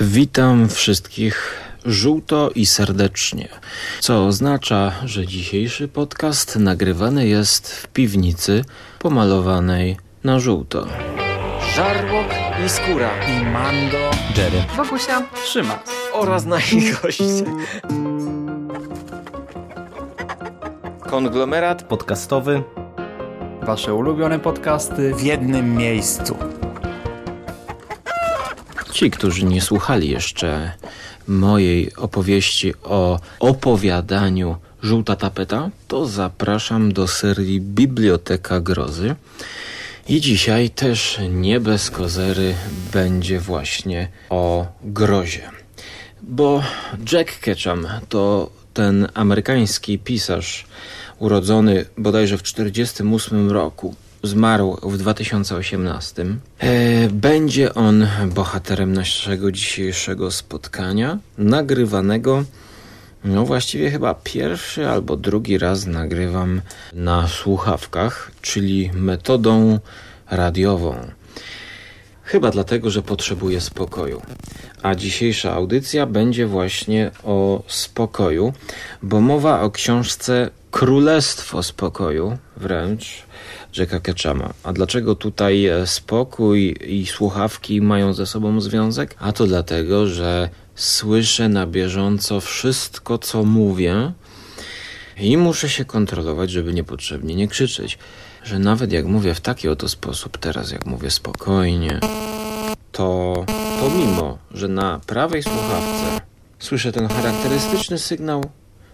Witam wszystkich żółto i serdecznie, co oznacza, że dzisiejszy podcast nagrywany jest w piwnicy pomalowanej na żółto. Żarłok i Skóra i Mando, Jerry, Bogusia, Trzyma oraz nasi goście. Konglomerat podcastowy. Wasze ulubione podcasty w jednym miejscu. Ci, którzy nie słuchali jeszcze mojej opowieści o opowiadaniu Żółta Tapeta, to zapraszam do serii Biblioteka Grozy. I dzisiaj też nie bez kozery będzie właśnie o grozie. Bo Jack Ketchum to ten amerykański pisarz urodzony bodajże w 1948 roku zmarł w 2018. E, będzie on bohaterem naszego dzisiejszego spotkania, nagrywanego. No, właściwie chyba pierwszy albo drugi raz nagrywam na słuchawkach, czyli metodą radiową. Chyba dlatego, że potrzebuję spokoju. A dzisiejsza audycja będzie właśnie o spokoju, bo mowa o książce Królestwo Spokoju wręcz Jacka Ketchama. A dlaczego tutaj e, spokój i słuchawki mają ze sobą związek? A to dlatego, że słyszę na bieżąco wszystko, co mówię i muszę się kontrolować, żeby niepotrzebnie nie krzyczeć. Że nawet jak mówię w taki oto sposób, teraz jak mówię spokojnie, to pomimo, że na prawej słuchawce słyszę ten charakterystyczny sygnał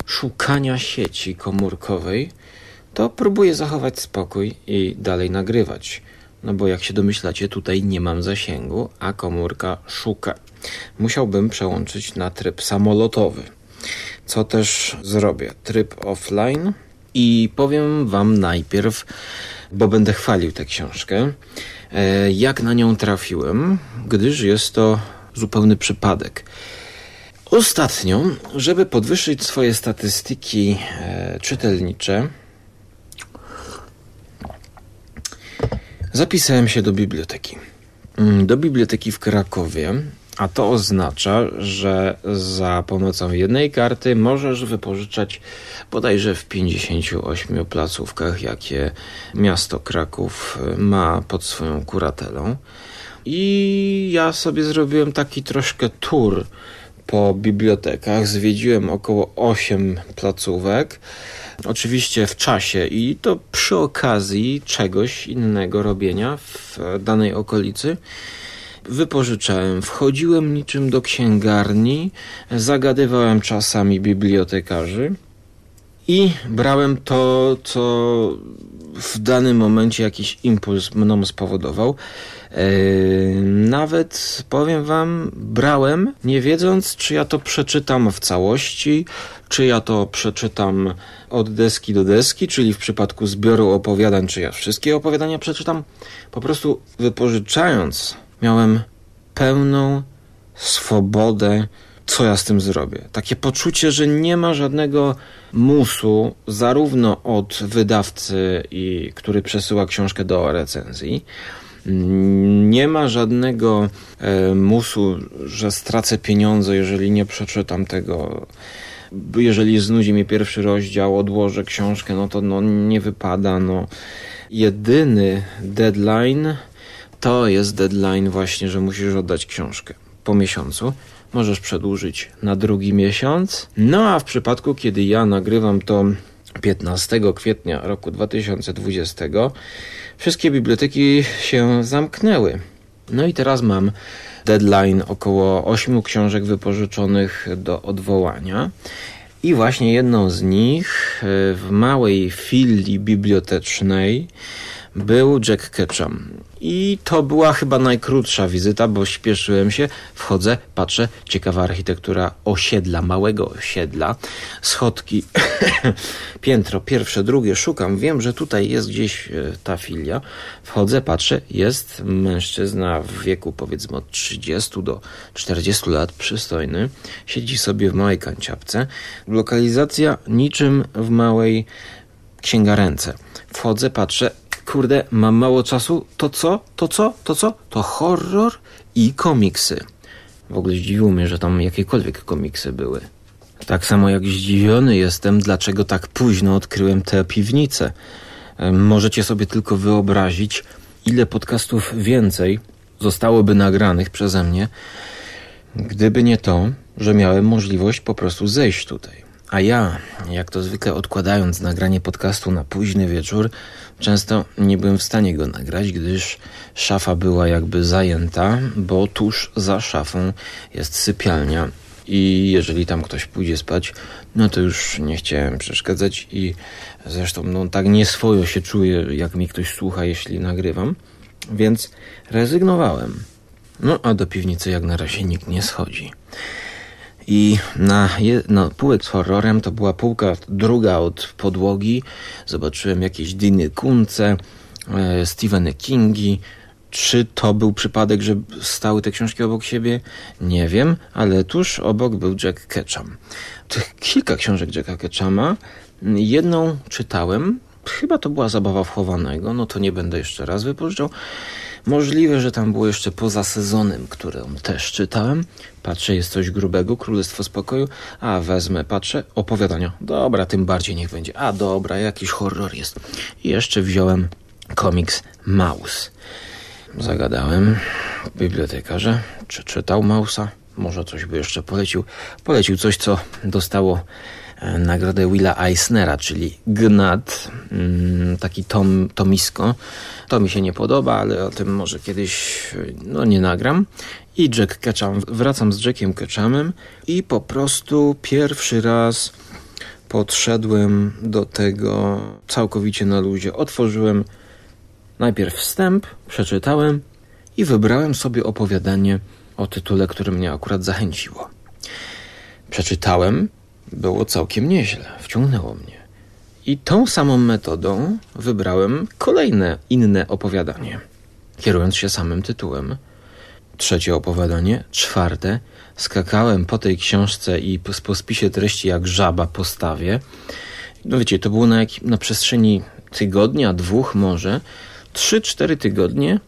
szukania sieci komórkowej, to próbuję zachować spokój i dalej nagrywać. No bo jak się domyślacie, tutaj nie mam zasięgu, a komórka szuka. Musiałbym przełączyć na tryb samolotowy, co też zrobię. Tryb offline i powiem Wam najpierw, bo będę chwalił tę książkę, e, jak na nią trafiłem, gdyż jest to zupełny przypadek. Ostatnio, żeby podwyższyć swoje statystyki e, czytelnicze, zapisałem się do biblioteki. Mm, do biblioteki w Krakowie, a to oznacza, że za pomocą jednej karty możesz wypożyczać bodajże w 58 placówkach, jakie miasto Kraków ma pod swoją kuratelą. I ja sobie zrobiłem taki troszkę tour po bibliotekach. Zwiedziłem około 8 placówek. Oczywiście w czasie i to przy okazji czegoś innego robienia w danej okolicy. Wypożyczałem, wchodziłem niczym do księgarni, zagadywałem czasami bibliotekarzy i brałem to, co w danym momencie jakiś impuls mną spowodował. Yy, nawet powiem Wam, brałem, nie wiedząc, czy ja to przeczytam w całości, czy ja to przeczytam od deski do deski, czyli w przypadku zbioru opowiadań, czy ja wszystkie opowiadania przeczytam. Po prostu wypożyczając, miałem pełną swobodę, co ja z tym zrobię. Takie poczucie, że nie ma żadnego musu, zarówno od wydawcy, i, który przesyła książkę do recenzji, nie ma żadnego e, musu, że stracę pieniądze, jeżeli nie przeczytam tego. Jeżeli znudzi mi pierwszy rozdział, odłożę książkę, no to no, nie wypada. No. Jedyny deadline to jest deadline właśnie, że musisz oddać książkę po miesiącu. Możesz przedłużyć na drugi miesiąc. No a w przypadku, kiedy ja nagrywam to 15 kwietnia roku 2020, wszystkie biblioteki się zamknęły. No i teraz mam deadline około 8 książek wypożyczonych do odwołania. I właśnie jedną z nich e, w małej filii bibliotecznej był Jack Ketchum. I to była chyba najkrótsza wizyta, bo śpieszyłem się, wchodzę, patrzę, ciekawa architektura osiedla, małego osiedla, schodki, piętro pierwsze, drugie, szukam, wiem, że tutaj jest gdzieś e, ta filia, wchodzę, patrzę, jest mężczyzna w wieku powiedzmy od 30 do 40 lat, przystojny, siedzi sobie w małej kanciapce, lokalizacja niczym w małej księgarence. Wchodzę, patrzę, kurde, mam mało czasu, to co? To co? To co? To horror i komiksy. W ogóle zdziwiło mnie, że tam jakiekolwiek komiksy były. Tak samo jak zdziwiony jestem, dlaczego tak późno odkryłem tę piwnicę. Możecie sobie tylko wyobrazić, ile podcastów więcej zostałoby nagranych przeze mnie, gdyby nie to, że miałem możliwość po prostu zejść tutaj. A ja, jak to zwykle odkładając nagranie podcastu na późny wieczór, często nie byłem w stanie go nagrać, gdyż szafa była jakby zajęta, bo tuż za szafą jest sypialnia. I jeżeli tam ktoś pójdzie spać, no to już nie chciałem przeszkadzać i zresztą no, tak nieswojo się czuję, jak mi ktoś słucha, jeśli nagrywam. Więc rezygnowałem. No a do piwnicy jak na razie nikt nie schodzi. I na, na półek z horrorem to była półka druga od podłogi. Zobaczyłem jakieś Diny Kunce, e, Kingi. Czy to był przypadek, że stały te książki obok siebie? Nie wiem, ale tuż obok był Jack Ketchum. Tych kilka książek Jacka Ketchuma. Jedną czytałem, chyba to była zabawa wchowanego, no to nie będę jeszcze raz wypożyczał. Możliwe, że tam było jeszcze poza sezonem, którą też czytałem. Patrzę, jest coś grubego, Królestwo Spokoju. A, wezmę, patrzę, opowiadania. Dobra, tym bardziej niech będzie. A, dobra, jakiś horror jest. I jeszcze wziąłem komiks Maus. Zagadałem bibliotekarza, czy czytał Mausa. Może coś by jeszcze polecił. Polecił coś, co dostało nagrodę Willa Eisnera, czyli Gnat, mm, taki tom, tomisko. To mi się nie podoba, ale o tym może kiedyś no, nie nagram. I Jack Ketchum. Wracam z Jackiem Ketchumem i po prostu pierwszy raz podszedłem do tego całkowicie na luzie. Otworzyłem najpierw wstęp, przeczytałem i wybrałem sobie opowiadanie o tytule, które mnie akurat zachęciło. Przeczytałem było całkiem nieźle, wciągnęło mnie. I tą samą metodą wybrałem kolejne inne opowiadanie, kierując się samym tytułem. Trzecie opowiadanie, czwarte, skakałem po tej książce i po, po spisie treści jak żaba postawie. No wiecie, to było na, jak, na przestrzeni tygodnia, dwóch może, trzy, cztery tygodnie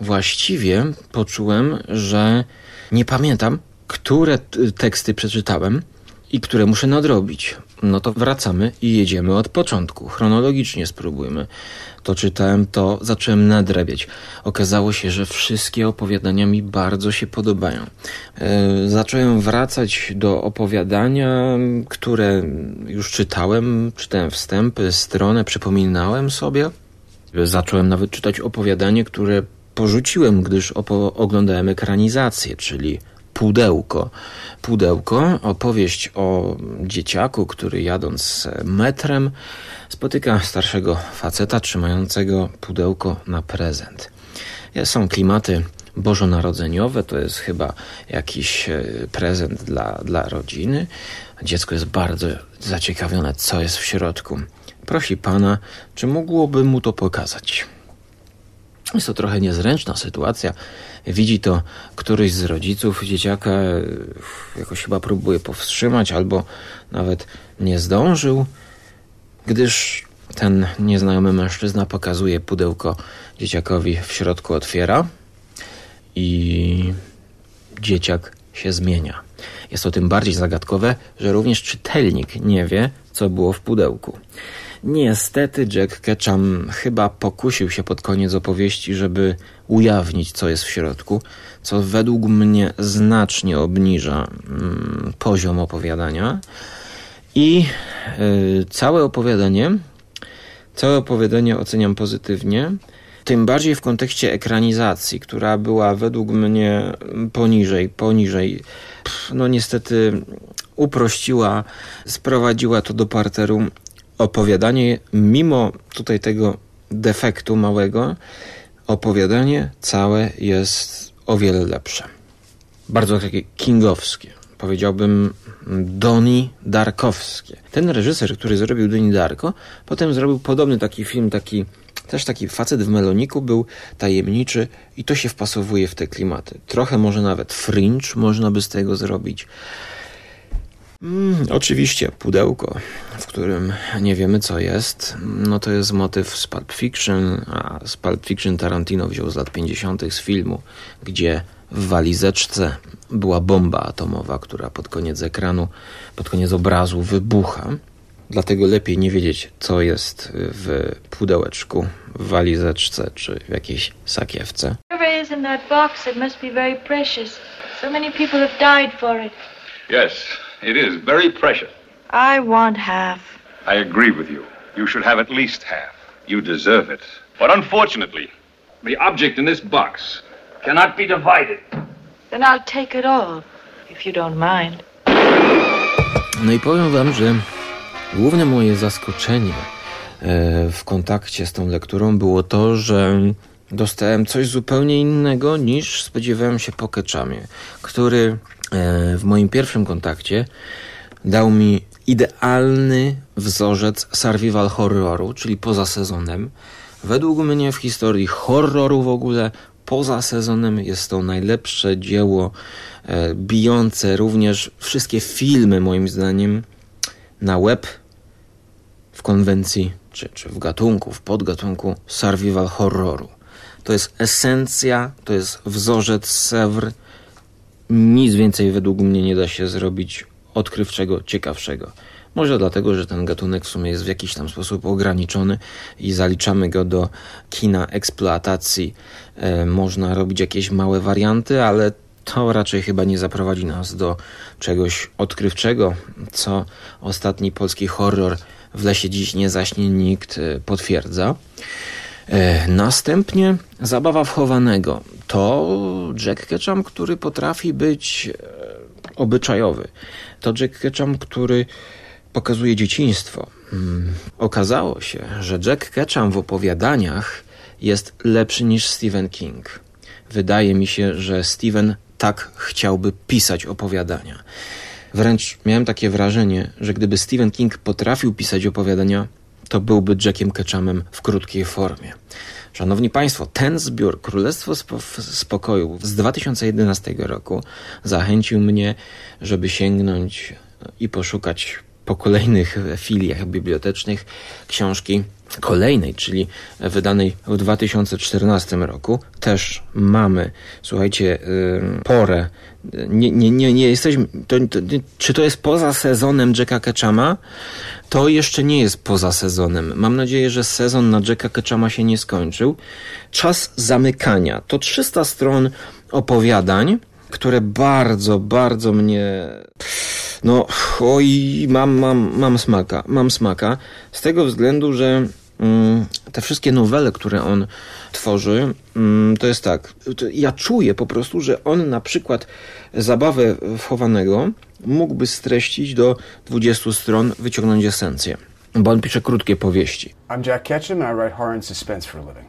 właściwie poczułem, że nie pamiętam, które teksty przeczytałem, i które muszę nadrobić. No to wracamy i jedziemy od początku. Chronologicznie spróbujmy. To czytałem, to zacząłem nadrabiać. Okazało się, że wszystkie opowiadania mi bardzo się podobają. E, zacząłem wracać do opowiadania, które już czytałem, czytałem wstępy, stronę, przypominałem sobie. Zacząłem nawet czytać opowiadanie, które porzuciłem, gdyż oglądałem ekranizację, czyli Pudełko. Pudełko, opowieść o dzieciaku, który jadąc metrem spotyka starszego faceta trzymającego pudełko na prezent. Są klimaty bożonarodzeniowe, to jest chyba jakiś e, prezent dla, dla rodziny. Dziecko jest bardzo zaciekawione, co jest w środku. Prosi pana, czy mógłby mu to pokazać. Jest to trochę niezręczna sytuacja. Widzi to któryś z rodziców dzieciaka, jakoś chyba próbuje powstrzymać, albo nawet nie zdążył, gdyż ten nieznajomy mężczyzna pokazuje pudełko dzieciakowi w środku, otwiera i dzieciak się zmienia. Jest to tym bardziej zagadkowe, że również czytelnik nie wie, co było w pudełku. Niestety Jack Ketchum chyba pokusił się pod koniec opowieści, żeby ujawnić, co jest w środku, co według mnie znacznie obniża mm, poziom opowiadania. I y, całe opowiadanie, całe opowiadanie oceniam pozytywnie, tym bardziej w kontekście ekranizacji, która była według mnie poniżej, poniżej. Pff, no niestety uprościła, sprowadziła to do parteru opowiadanie, mimo tutaj tego defektu małego, opowiadanie całe jest o wiele lepsze. Bardzo takie kingowskie. Powiedziałbym Doni Darkowskie. Ten reżyser, który zrobił Doni Darko, potem zrobił podobny taki film, taki też taki facet w meloniku był tajemniczy i to się wpasowuje w te klimaty. Trochę może nawet fringe można by z tego zrobić. Mm, oczywiście pudełko, w którym nie wiemy co jest, no to jest motyw z Pulp Fiction, a z Pulp Fiction Tarantino wziął z lat 50. z filmu, gdzie w walizeczce była bomba atomowa, która pod koniec ekranu, pod koniec obrazu wybucha. Dlatego lepiej nie wiedzieć, co jest w pudełeczku, w walizeczce czy w jakiejś sakiewce. Yes, it is very precious. I want half. I agree with you. You should have at least half. You deserve it. But unfortunately, the object in this box cannot be divided. Then I'll take it all, if you don't mind. No i powiem wam, że główne moje zaskoczenie e, w kontakcie z tą lekturą było to, że dostałem coś zupełnie innego niż spodziewałem się po Ketchamie, który e, w moim pierwszym kontakcie dał mi idealny wzorzec survival horroru, czyli poza sezonem. Według mnie w historii horroru w ogóle poza sezonem jest to najlepsze dzieło e, bijące również wszystkie filmy moim zdaniem na web w konwencji czy, czy w gatunku, w podgatunku survival horroru. To jest esencja, to jest wzorzec Sewr. Nic więcej według mnie nie da się zrobić odkrywczego, ciekawszego. Może dlatego, że ten gatunek w sumie jest w jakiś tam sposób ograniczony i zaliczamy go do kina eksploatacji. E, można robić jakieś małe warianty, ale to raczej chyba nie zaprowadzi nas do czegoś odkrywczego, co ostatni polski horror w lesie dziś nie zaśnie nikt e, potwierdza. E, następnie zabawa wchowanego. To Jack Ketchum, który potrafi być e, obyczajowy. To Jack Ketchum, który pokazuje dzieciństwo. Hmm. Okazało się, że Jack Ketchum w opowiadaniach jest lepszy niż Stephen King. Wydaje mi się, że Stephen tak chciałby pisać opowiadania. Wręcz miałem takie wrażenie, że gdyby Stephen King potrafił pisać opowiadania, to byłby Jackiem Ketchumem w krótkiej formie. Szanowni Państwo, ten zbiór Królestwo Spokoju z 2011 roku zachęcił mnie, żeby sięgnąć i poszukać po kolejnych filiach bibliotecznych książki kolejnej, czyli wydanej w 2014 roku. Też mamy, słuchajcie, porę. Nie, nie, nie, nie jesteśmy. To, to, czy to jest poza sezonem Jacka Ketchama? To jeszcze nie jest poza sezonem. Mam nadzieję, że sezon na Jacka Ketchama się nie skończył. Czas zamykania. To 300 stron opowiadań, które bardzo, bardzo mnie no, oj, mam, mam, mam smaka, mam smaka. Z tego względu, że mm, te wszystkie nowele, które on tworzy, mm, to jest tak. Ja czuję po prostu, że on na przykład zabawę wchowanego mógłby streścić do 20 stron, wyciągnąć esencję. Bo on pisze krótkie powieści. I'm Jack Ketchum I write horror and suspense for a living.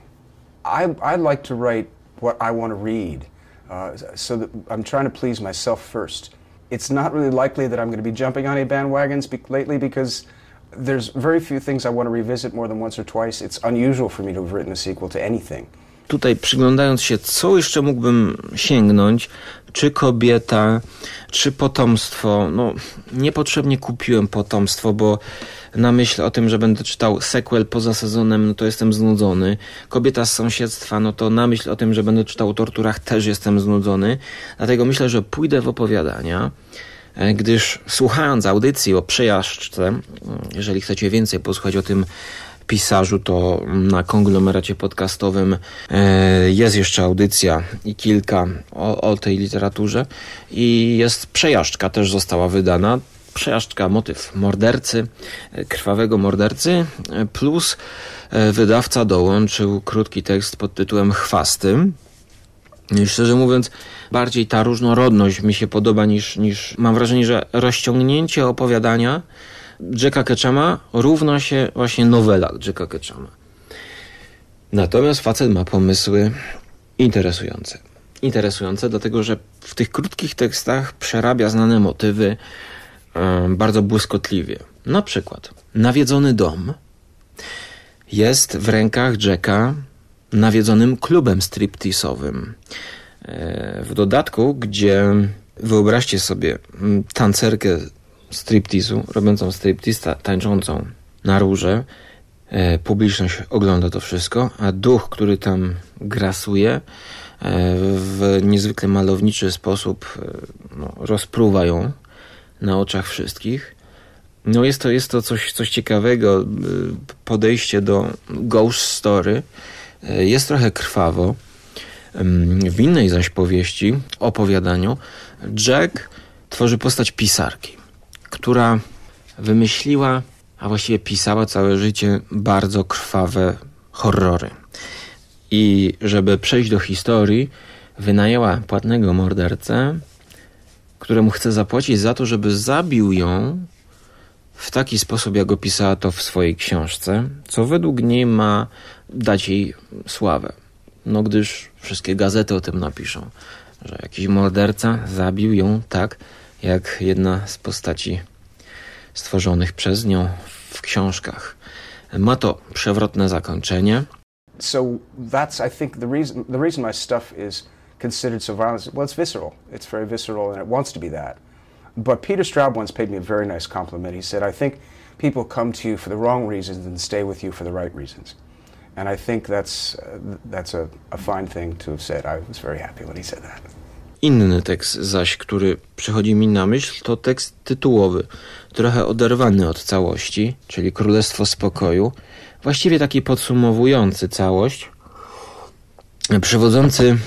I, I like to write what I want to read. Uh, so that I'm trying to please myself first. it's not really likely that I'm going to be jumping on any bandwagons be- lately because there's very few things I want to revisit more than once or twice. It's unusual for me to have written a sequel to anything. Tutaj przyglądając się, co jeszcze mógłbym sięgnąć, czy kobieta, czy potomstwo, no niepotrzebnie kupiłem potomstwo, bo na myśl o tym, że będę czytał sequel poza sezonem, no to jestem znudzony. Kobieta z sąsiedztwa, no to na myśl o tym, że będę czytał o torturach, też jestem znudzony. Dlatego myślę, że pójdę w opowiadania e, gdyż słuchając audycji o przejażdżce, jeżeli chcecie więcej posłuchać o tym pisarzu, to na konglomeracie podcastowym e, jest jeszcze audycja i kilka o, o tej literaturze i jest przejażdżka, też została wydana przejażdżka, motyw mordercy, e, krwawego mordercy, e, plus wydawca dołączył krótki tekst pod tytułem Chwasty. I szczerze mówiąc, bardziej ta różnorodność mi się podoba niż, niż mam wrażenie, że rozciągnięcie opowiadania Jacka Ketchama równa się właśnie nowela Jacka Ketchama. Natomiast facet ma pomysły interesujące. Interesujące, dlatego że w tych krótkich tekstach przerabia znane motywy, bardzo błyskotliwie. Na przykład, nawiedzony dom jest w rękach Jacka nawiedzonym klubem striptease'owym. E, w dodatku, gdzie wyobraźcie sobie tancerkę striptease'u, robiącą striptease, tańczącą na róże. E, publiczność ogląda to wszystko, a duch, który tam grasuje, w niezwykle malowniczy sposób e, no, rozpruwa ją na oczach wszystkich. No jest to, jest to coś, coś ciekawego, e, podejście do ghost story. Jest trochę krwawo. W innej zaś powieści, opowiadaniu, Jack tworzy postać pisarki, która wymyśliła, a właściwie pisała całe życie bardzo krwawe horrory. I żeby przejść do historii, wynajęła płatnego mordercę, któremu chce zapłacić za to, żeby zabił ją w taki sposób, jak opisała to w swojej książce, co według niej ma dać jej sławę. No gdyż wszystkie gazety o tym napiszą, że jakiś morderca zabił ją tak, jak jedna z postaci stworzonych przez nią w książkach. Ma to przewrotne zakończenie. So that's, I think, the reason, the reason my stuff is considered so violent. Well, it's visceral. It's very visceral and it wants to be that. But Peter Straub once paid me a very nice compliment. He said, I think people come to you for the wrong reasons and stay with you for the right reasons. And I think that's, uh, that's a, a fine thing to have said. I was very happy when he said that. Inny tekst zaś, który przychodzi mi na myśl, to tekst tytułowy, trochę oderwany od całości, czyli Królestwo Spokoju, właściwie taki podsumowujący całość, przewodzący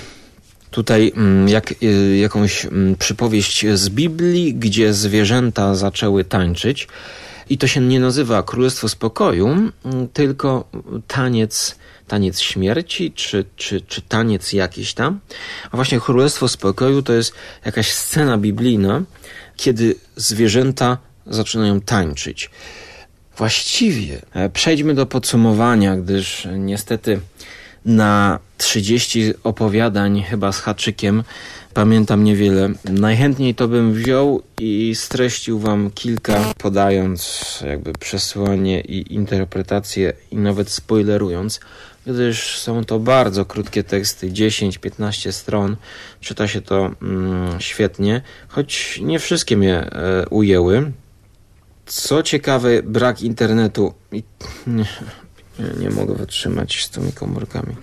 tutaj mm, jak, y, jakąś mm, przypowieść z Biblii, gdzie zwierzęta zaczęły tańczyć. I to się nie nazywa Królestwo Spokoju, tylko taniec taniec śmierci, czy, czy, czy taniec jakiś tam. A właśnie Królestwo Spokoju to jest jakaś scena biblijna, kiedy zwierzęta zaczynają tańczyć. Właściwie e, przejdźmy do podsumowania, gdyż niestety na 30 opowiadań, chyba z haczykiem, pamiętam niewiele. Najchętniej to bym wziął i streścił wam kilka, podając jakby przesłanie i interpretację i nawet spoilerując gdyż są to bardzo krótkie teksty, 10-15 stron. Czyta się to mm, świetnie, choć nie wszystkie mnie e, ujęły. Co ciekawe, brak internetu. I, nie mogę wytrzymać z tymi komórkami.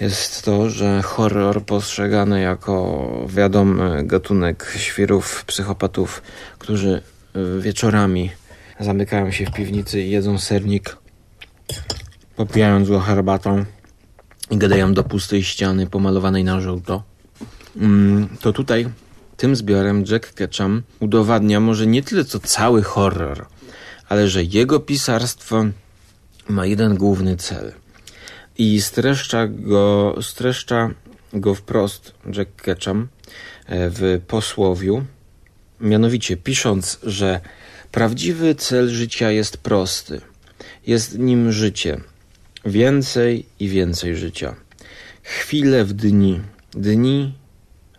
jest to, że horror postrzegany jako wiadomy gatunek świrów, psychopatów, którzy e, wieczorami zamykają się w piwnicy i jedzą sernik, popijając go herbatą i gadają do pustej ściany pomalowanej na żółto. Mm, to tutaj tym zbiorem Jack Ketchum udowadnia może nie tyle co cały horror, ale że jego pisarstwo ma jeden główny cel. I streszcza go, streszcza go wprost Jack Ketchum e, w posłowiu, mianowicie pisząc, że Prawdziwy cel życia jest prosty. Jest nim życie. Więcej i więcej życia. Chwile w dni, dni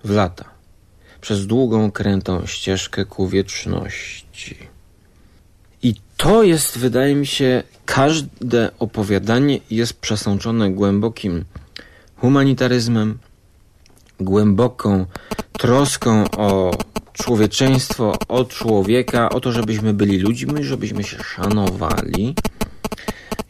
w lata. Przez długą, krętą ścieżkę ku wieczności. I to jest, wydaje mi się, każde opowiadanie jest przesączone głębokim humanitaryzmem, głęboką troską o człowieczeństwo od człowieka, o to, żebyśmy byli ludźmi, żebyśmy się szanowali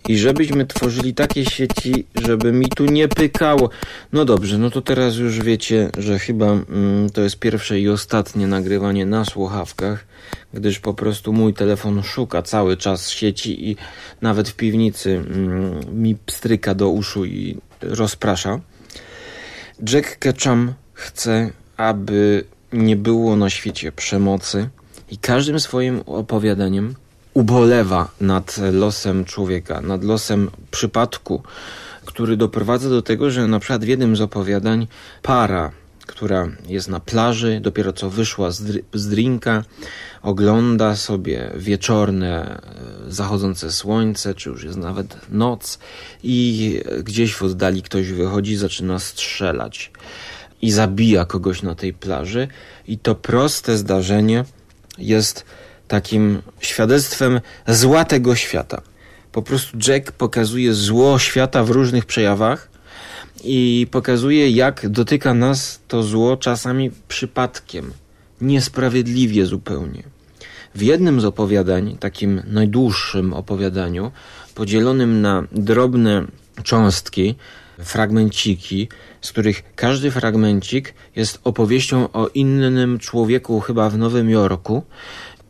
i żebyśmy tworzyli takie sieci, żeby mi tu nie pykało. No dobrze, no to teraz już wiecie, że chyba mm, to jest pierwsze i ostatnie nagrywanie na słuchawkach, gdyż po prostu mój telefon szuka cały czas sieci i nawet w piwnicy mm, mi pstryka do uszu i rozprasza. Jack Ketchum chce, aby nie było na świecie przemocy i każdym swoim opowiadaniem ubolewa nad losem człowieka, nad losem przypadku, który doprowadza do tego, że na przykład w jednym z opowiadań para, która jest na plaży, dopiero co wyszła z, dr z drinka, ogląda sobie wieczorne, e, zachodzące słońce, czy już jest nawet noc, i gdzieś w oddali ktoś wychodzi, zaczyna strzelać i zabija kogoś na tej plaży. I to proste zdarzenie jest takim świadectwem zła tego świata. Po prostu Jack pokazuje zło świata w różnych przejawach i pokazuje, jak dotyka nas to zło czasami przypadkiem, niesprawiedliwie zupełnie. w jednym z opowiadań, takim najdłuższym opowiadaniu, podzielonym na drobne cząstki, fragmenciki, z których każdy fragmencik jest opowieścią o innym człowieku, chyba w Nowym Jorku.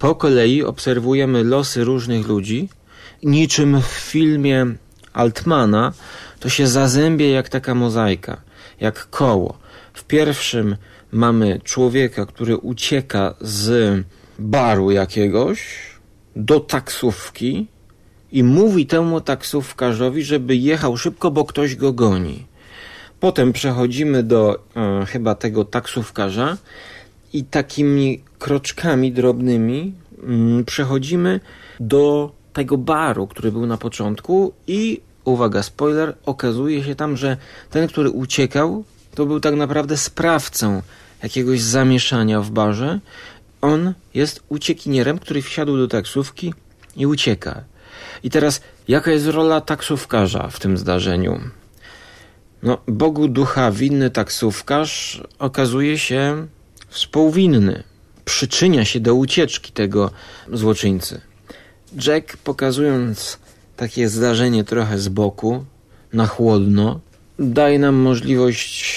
Po kolei obserwujemy losy różnych ludzi. Niczym w filmie Altmana to się zazębia jak taka mozaika, jak koło. W pierwszym mamy człowieka, który ucieka z baru jakiegoś do taksówki i mówi temu taksówkarzowi, żeby jechał szybko, bo ktoś go goni. Potem przechodzimy do e, chyba tego taksówkarza i takimi kroczkami drobnymi mm, przechodzimy do tego baru, który był na początku i uwaga, spoiler, okazuje się tam, że ten, który uciekał, to był tak naprawdę sprawcą jakiegoś zamieszania w barze. On jest uciekinierem, który wsiadł do taksówki i ucieka. I teraz, jaka jest rola taksówkarza w tym zdarzeniu? No, Bogu ducha winny taksówkarz okazuje się współwinny. Przyczynia się do ucieczki tego złoczyńcy. Jack, pokazując takie zdarzenie trochę z boku, na chłodno, daje nam możliwość.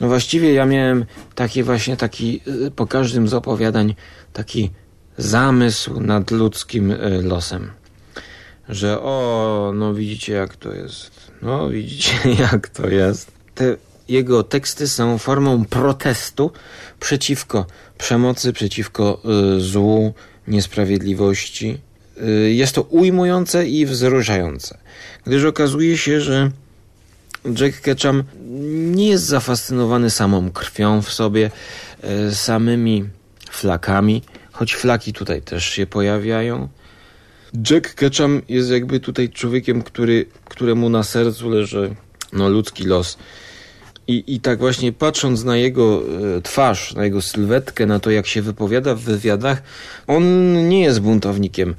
No właściwie ja miałem taki właśnie taki y, po każdym z opowiadań taki zamysł nad ludzkim y, losem. Że o, no widzicie jak to jest. No widzicie jak to jest. Te jego teksty są formą protestu przeciwko przemocy, przeciwko y, złu, niesprawiedliwości. Y, jest to ujmujące i wzruszające, gdyż okazuje się, że Jack Ketchum nie jest zafascynowany samą krwią w sobie, y, samymi flakami, choć flaki tutaj też się pojawiają. Jack Ketchum jest jakby tutaj człowiekiem, który, któremu na sercu leży no, ludzki los. I, I tak właśnie patrząc na jego e, twarz, na jego sylwetkę, na to jak się wypowiada w wywiadach, on nie jest buntownikiem.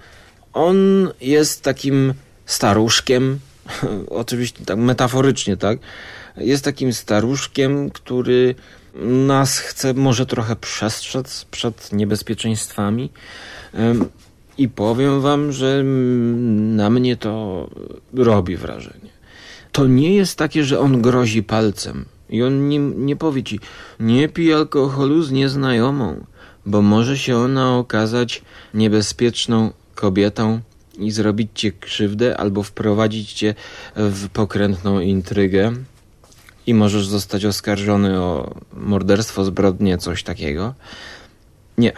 On jest takim staruszkiem, oczywiście tak metaforycznie, tak? Jest takim staruszkiem, który nas chce może trochę przestrzec przed niebezpieczeństwami. I powiem wam, że na mnie to robi wrażenie. To nie jest takie, że on grozi palcem. I on nie, nie powie ci, nie pij alkoholu z nieznajomą, bo może się ona okazać niebezpieczną kobietą i zrobić cię krzywdę albo wprowadzić cię w pokrętną intrygę i możesz zostać oskarżony o morderstwo, zbrodnię, coś takiego. Nie,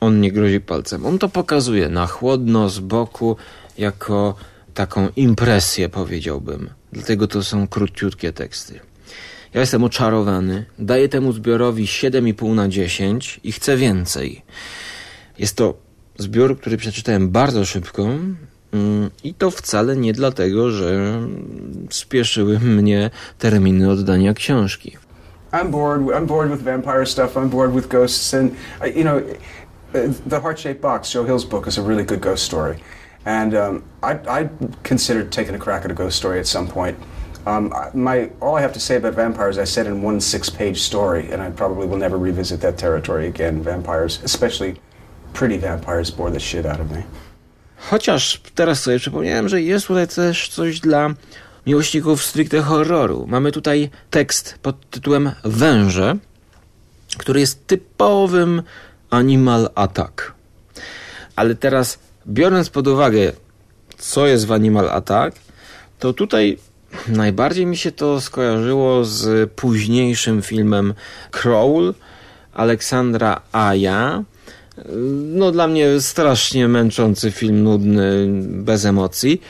on nie grozi palcem. On to pokazuje na chłodno, z boku, jako taką impresję, powiedziałbym. Dlatego to są króciutkie teksty. Ja jestem oczarowany, daję temu zbiorowi 7,5 na 10 i chcę więcej. Jest to zbiór, który przeczytałem bardzo szybko mm, i to wcale nie dlatego, że spieszyły mnie terminy oddania książki. I'm bored. I'm bored with vampire stuff. I'm bored with ghosts, and you know, the Heart-Shaped Box, Joe Hill's book, is a really good ghost story, and um, I, I considered taking a crack at a ghost story at some point. Um, my all I have to say about vampires, I said in one six-page story, and I probably will never revisit that territory again. Vampires, especially pretty vampires, bore the shit out of me. Chociaż teraz sobie przypomniałem, że jest tutaj też coś dla miłośników stricte horroru. Mamy tutaj tekst pod tytułem Węże, który jest typowym Animal Attack. Ale teraz, biorąc pod uwagę, co jest w Animal Attack, to tutaj Najbardziej mi się to skojarzyło z późniejszym filmem Crawl Aleksandra Aja. No dla mnie strasznie męczący film, nudny, bez emocji.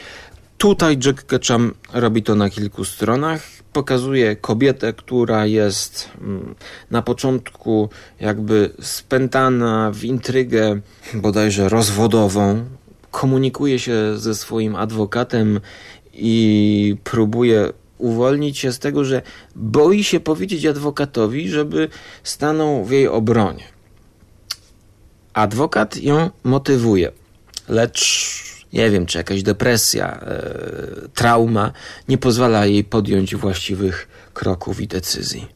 Tutaj Jack Ketchum robi to na kilku stronach. Pokazuje kobietę, która jest mm, na początku jakby spętana w intrygę bodajże rozwodową. Komunikuje się ze swoim adwokatem i próbuje uwolnić się z tego, że boi się powiedzieć adwokatowi, żeby stanął w jej obronie. Adwokat ją motywuje, lecz nie wiem, czy jakaś depresja, e, trauma nie pozwala jej podjąć właściwych kroków i decyzji.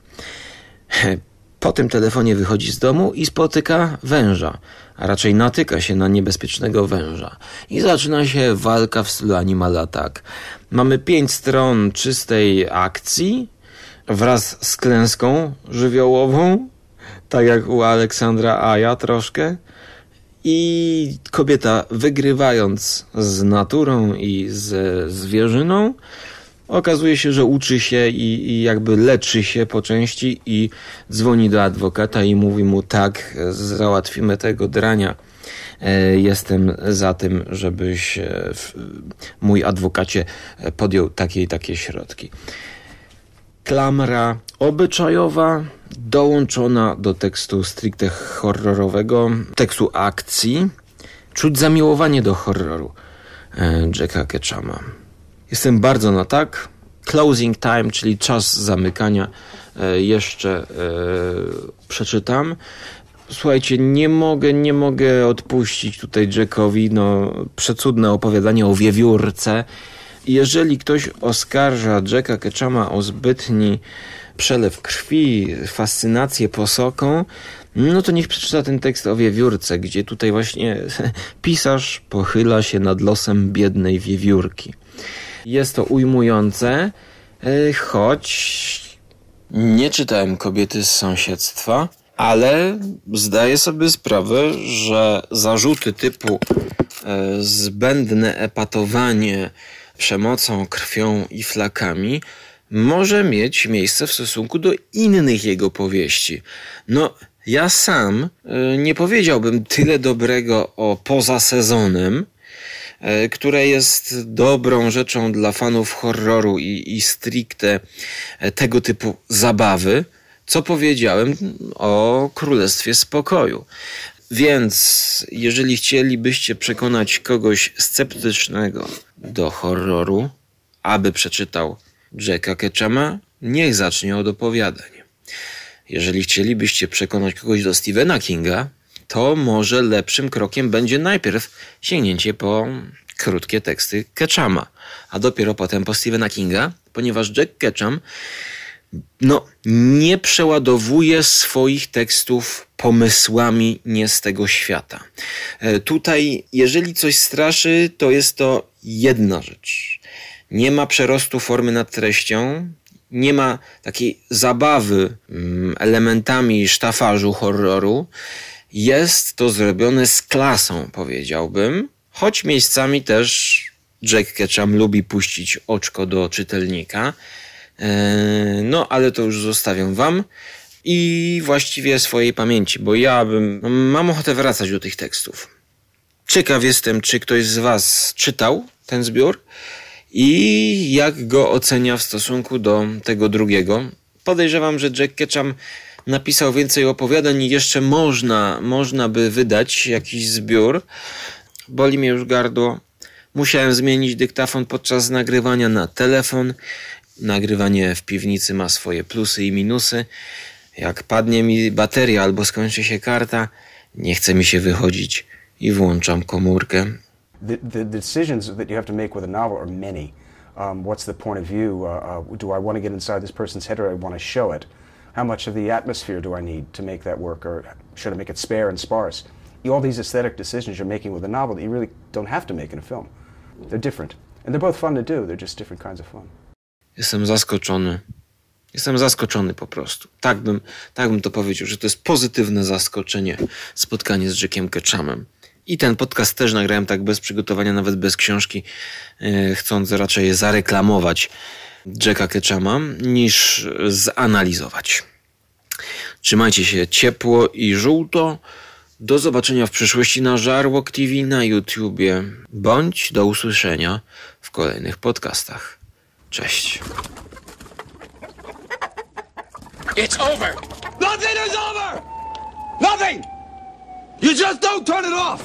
Po tym telefonie wychodzi z domu i spotyka węża, a raczej natyka się na niebezpiecznego węża. I zaczyna się walka w stylu Animal Attack. Mamy pięć stron czystej akcji wraz z klęską żywiołową, tak jak u Aleksandra Aja troszkę. I kobieta wygrywając z naturą i ze zwierzyną, okazuje się, że uczy się i, i, jakby leczy się po części i dzwoni do adwokata i mówi mu tak, załatwimy tego drania. E, jestem za tym, żebyś e, mój adwokacie podjął takie i takie środki. Klamra obyczajowa dołączona do tekstu stricte horrorowego, tekstu akcji. Czuć zamiłowanie do horroru e, Jacka Ketchama. Jestem bardzo na tak. Closing time, czyli czas zamykania, e, jeszcze e, przeczytam. Słuchajcie, nie mogę, nie mogę odpuścić tutaj Jackowi, no, przecudne opowiadanie o wiewiórce. Jeżeli ktoś oskarża Jacka Ketchama o zbytni przelew krwi, fascynację posoką, no to niech przeczyta ten tekst o wiewiórce, gdzie tutaj właśnie pisarz pochyla się nad losem biednej wiewiórki. Jest to ujmujące, e, choć nie czytałem kobiety z sąsiedztwa, ale zdaję sobie sprawę, że zarzuty typu e, zbędne epatowanie przemocą, krwią i flakami może mieć miejsce w stosunku do innych jego powieści. No, ja sam e, nie powiedziałbym tyle dobrego o poza sezonem, które jest dobrą rzeczą dla fanów horroru i, i stricte e, tego typu zabawy, co powiedziałem o Królestwie Spokoju. Więc jeżeli chcielibyście przekonać kogoś sceptycznego do horroru, aby przeczytał Jacka Ketchama, niech zacznie od opowiadań. Jeżeli chcielibyście przekonać kogoś do Stephena Kinga, to może lepszym krokiem będzie najpierw sięgnięcie po krótkie teksty Ketchama, a dopiero potem po Stephena Kinga, ponieważ Jack Ketchum no, nie przeładowuje swoich tekstów pomysłami nie z tego świata. E, tutaj, jeżeli coś straszy, to jest to jedna rzecz. Nie ma przerostu formy nad treścią, nie ma takiej zabawy mm, elementami sztafażu horroru. Jest to zrobione z klasą, powiedziałbym, choć miejscami też Jack Ketchum lubi puścić oczko do czytelnika. E, no, ale to już zostawiam wam i właściwie swojej pamięci, bo ja bym, mam ochotę wracać do tych tekstów. Ciekaw jestem, czy ktoś z was czytał ten zbiór i jak go ocenia w stosunku do tego drugiego. Podejrzewam, że Jack Ketchum napisał więcej opowiadań i jeszcze można, można by wydać jakiś zbiór. Boli mnie już gardło. Musiałem zmienić dyktafon podczas nagrywania na telefon. Nagrywanie w piwnicy ma swoje plusy i minusy. Jak padnie mi bateria albo skończy się karta, nie chce mi się wychodzić i włączam komórkę. The, the decisions that you have to make with a novel are many. Um, what's the point of view? Uh, uh, do I want to get inside this person's head or I want to show it? How much of the atmosphere do I need to make that work, or should I make it spare and sparse? All these aesthetic decisions you're making with a novel that you really don't have to make in a film. They're different. And they're both fun to do, they're just different kinds of fun. Jestem zaskoczony. Jestem zaskoczony po prostu. Tak bym, tak bym to powiedział, że to jest pozytywne zaskoczenie spotkanie z Jackiem Ketchumem. I ten podcast też nagrałem tak bez przygotowania, nawet bez książki, e, chcąc raczej zareklamować Jacka Ketchuma, niż zanalizować. Trzymajcie się ciepło i żółto. Do zobaczenia w przyszłości na Żarłok TV na YouTubie, bądź do usłyszenia w kolejnych podcastach. Cześć. It's over! Nothing is over! Nothing! You just don't turn it off!